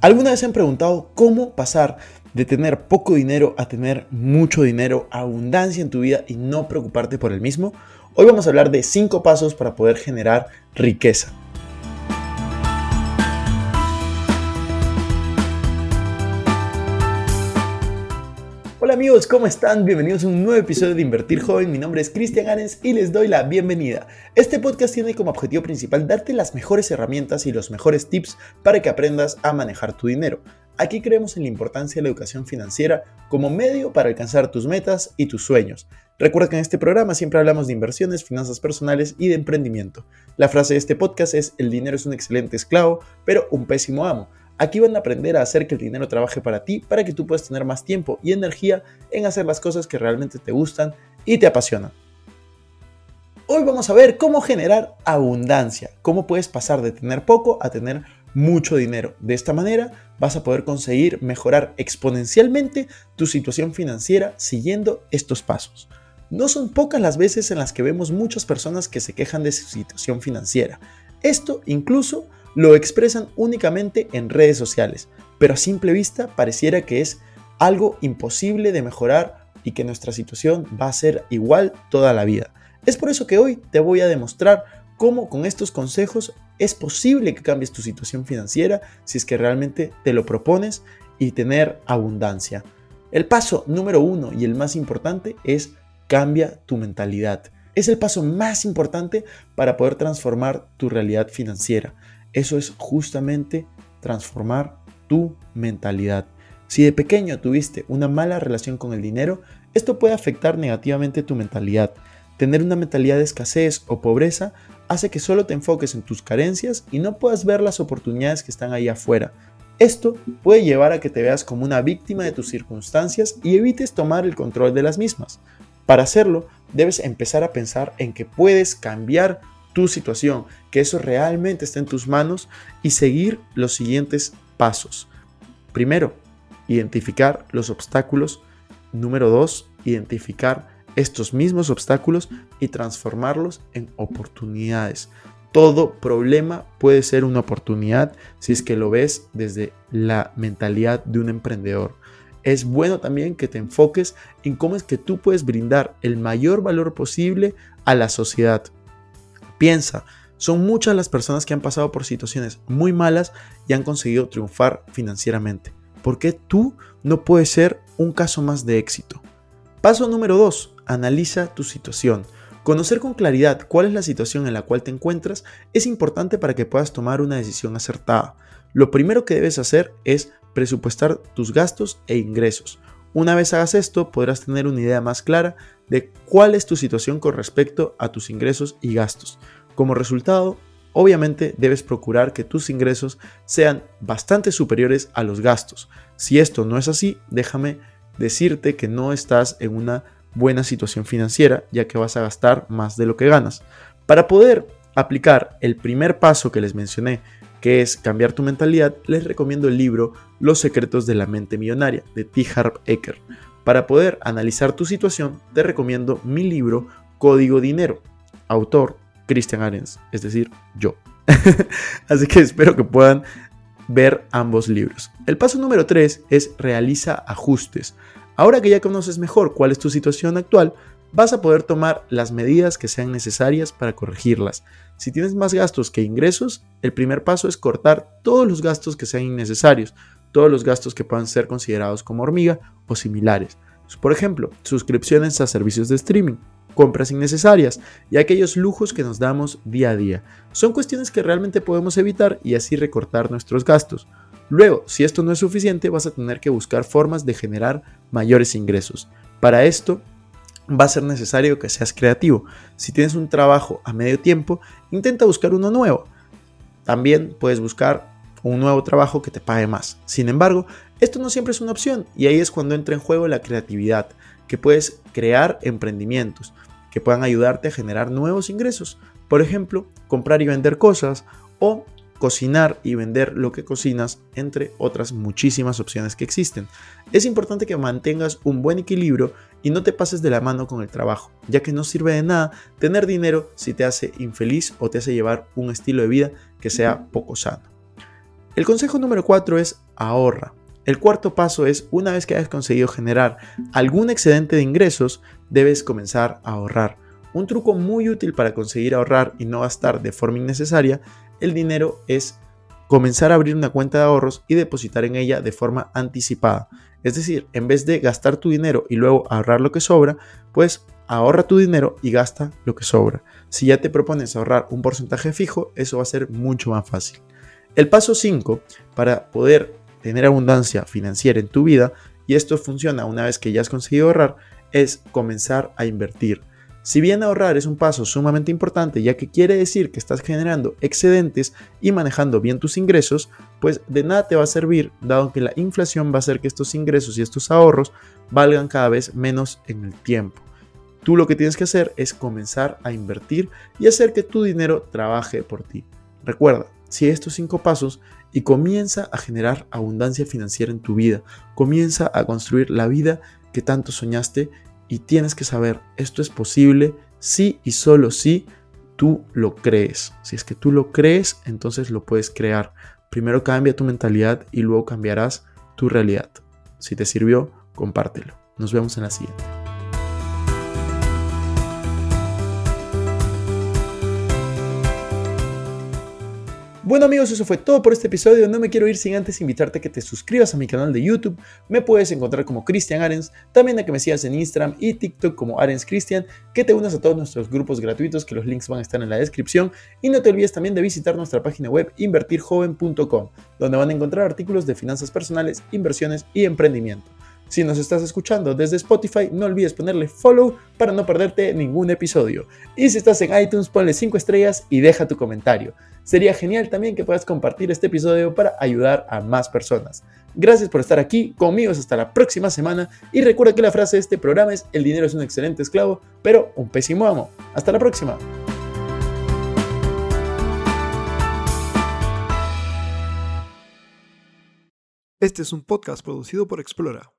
¿Alguna vez se han preguntado cómo pasar de tener poco dinero a tener mucho dinero, abundancia en tu vida y no preocuparte por el mismo? Hoy vamos a hablar de 5 pasos para poder generar riqueza. Hola amigos, ¿cómo están? Bienvenidos a un nuevo episodio de Invertir Joven. Mi nombre es Cristian Arens y les doy la bienvenida. Este podcast tiene como objetivo principal darte las mejores herramientas y los mejores tips para que aprendas a manejar tu dinero. Aquí creemos en la importancia de la educación financiera como medio para alcanzar tus metas y tus sueños. Recuerda que en este programa siempre hablamos de inversiones, finanzas personales y de emprendimiento. La frase de este podcast es, el dinero es un excelente esclavo, pero un pésimo amo. Aquí van a aprender a hacer que el dinero trabaje para ti, para que tú puedas tener más tiempo y energía en hacer las cosas que realmente te gustan y te apasionan. Hoy vamos a ver cómo generar abundancia, cómo puedes pasar de tener poco a tener mucho dinero. De esta manera vas a poder conseguir mejorar exponencialmente tu situación financiera siguiendo estos pasos. No son pocas las veces en las que vemos muchas personas que se quejan de su situación financiera. Esto incluso lo expresan únicamente en redes sociales, pero a simple vista pareciera que es algo imposible de mejorar y que nuestra situación va a ser igual toda la vida. Es por eso que hoy te voy a demostrar cómo con estos consejos es posible que cambies tu situación financiera si es que realmente te lo propones y tener abundancia. El paso número uno y el más importante es cambia tu mentalidad. Es el paso más importante para poder transformar tu realidad financiera. Eso es justamente transformar tu mentalidad. Si de pequeño tuviste una mala relación con el dinero, esto puede afectar negativamente tu mentalidad. Tener una mentalidad de escasez o pobreza hace que solo te enfoques en tus carencias y no puedas ver las oportunidades que están ahí afuera. Esto puede llevar a que te veas como una víctima de tus circunstancias y evites tomar el control de las mismas. Para hacerlo, debes empezar a pensar en que puedes cambiar tu situación, que eso realmente está en tus manos y seguir los siguientes pasos. Primero, identificar los obstáculos. Número dos, identificar estos mismos obstáculos y transformarlos en oportunidades. Todo problema puede ser una oportunidad si es que lo ves desde la mentalidad de un emprendedor. Es bueno también que te enfoques en cómo es que tú puedes brindar el mayor valor posible a la sociedad. Piensa, son muchas las personas que han pasado por situaciones muy malas y han conseguido triunfar financieramente. ¿Por qué tú no puedes ser un caso más de éxito? Paso número 2. Analiza tu situación. Conocer con claridad cuál es la situación en la cual te encuentras es importante para que puedas tomar una decisión acertada. Lo primero que debes hacer es presupuestar tus gastos e ingresos. Una vez hagas esto, podrás tener una idea más clara de cuál es tu situación con respecto a tus ingresos y gastos. Como resultado, obviamente debes procurar que tus ingresos sean bastante superiores a los gastos. Si esto no es así, déjame decirte que no estás en una buena situación financiera, ya que vas a gastar más de lo que ganas. Para poder aplicar el primer paso que les mencioné, que es cambiar tu mentalidad, les recomiendo el libro Los secretos de la mente millonaria de T. Harv Eker. Para poder analizar tu situación, te recomiendo mi libro Código Dinero, autor Christian Arens, es decir, yo. Así que espero que puedan ver ambos libros. El paso número 3 es realiza ajustes. Ahora que ya conoces mejor cuál es tu situación actual, vas a poder tomar las medidas que sean necesarias para corregirlas. Si tienes más gastos que ingresos, el primer paso es cortar todos los gastos que sean innecesarios, todos los gastos que puedan ser considerados como hormiga o similares. Por ejemplo, suscripciones a servicios de streaming, compras innecesarias y aquellos lujos que nos damos día a día. Son cuestiones que realmente podemos evitar y así recortar nuestros gastos. Luego, si esto no es suficiente, vas a tener que buscar formas de generar mayores ingresos. Para esto, va a ser necesario que seas creativo. Si tienes un trabajo a medio tiempo, intenta buscar uno nuevo. También puedes buscar un nuevo trabajo que te pague más. Sin embargo, esto no siempre es una opción y ahí es cuando entra en juego la creatividad, que puedes crear emprendimientos que puedan ayudarte a generar nuevos ingresos. Por ejemplo, comprar y vender cosas o cocinar y vender lo que cocinas, entre otras muchísimas opciones que existen. Es importante que mantengas un buen equilibrio y no te pases de la mano con el trabajo, ya que no sirve de nada tener dinero si te hace infeliz o te hace llevar un estilo de vida que sea poco sano. El consejo número 4 es ahorra. El cuarto paso es, una vez que hayas conseguido generar algún excedente de ingresos, debes comenzar a ahorrar. Un truco muy útil para conseguir ahorrar y no gastar de forma innecesaria el dinero es comenzar a abrir una cuenta de ahorros y depositar en ella de forma anticipada. Es decir, en vez de gastar tu dinero y luego ahorrar lo que sobra, pues ahorra tu dinero y gasta lo que sobra. Si ya te propones ahorrar un porcentaje fijo, eso va a ser mucho más fácil. El paso 5 para poder tener abundancia financiera en tu vida, y esto funciona una vez que ya has conseguido ahorrar, es comenzar a invertir. Si bien ahorrar es un paso sumamente importante, ya que quiere decir que estás generando excedentes y manejando bien tus ingresos, pues de nada te va a servir, dado que la inflación va a hacer que estos ingresos y estos ahorros valgan cada vez menos en el tiempo. Tú lo que tienes que hacer es comenzar a invertir y hacer que tu dinero trabaje por ti. Recuerda, si estos cinco pasos y comienza a generar abundancia financiera en tu vida, comienza a construir la vida que tanto soñaste y tienes que saber, esto es posible si y solo si tú lo crees. Si es que tú lo crees, entonces lo puedes crear. Primero cambia tu mentalidad y luego cambiarás tu realidad. Si te sirvió, compártelo. Nos vemos en la siguiente. Bueno amigos, eso fue todo por este episodio. No me quiero ir sin antes invitarte a que te suscribas a mi canal de YouTube. Me puedes encontrar como Cristian Arens, también a que me sigas en Instagram y TikTok como Arens Cristian, que te unas a todos nuestros grupos gratuitos, que los links van a estar en la descripción. Y no te olvides también de visitar nuestra página web invertirjoven.com, donde van a encontrar artículos de finanzas personales, inversiones y emprendimiento. Si nos estás escuchando desde Spotify, no olvides ponerle follow para no perderte ningún episodio. Y si estás en iTunes, ponle 5 estrellas y deja tu comentario. Sería genial también que puedas compartir este episodio para ayudar a más personas. Gracias por estar aquí conmigo hasta la próxima semana y recuerda que la frase de este programa es el dinero es un excelente esclavo, pero un pésimo amo. Hasta la próxima. Este es un podcast producido por Explora.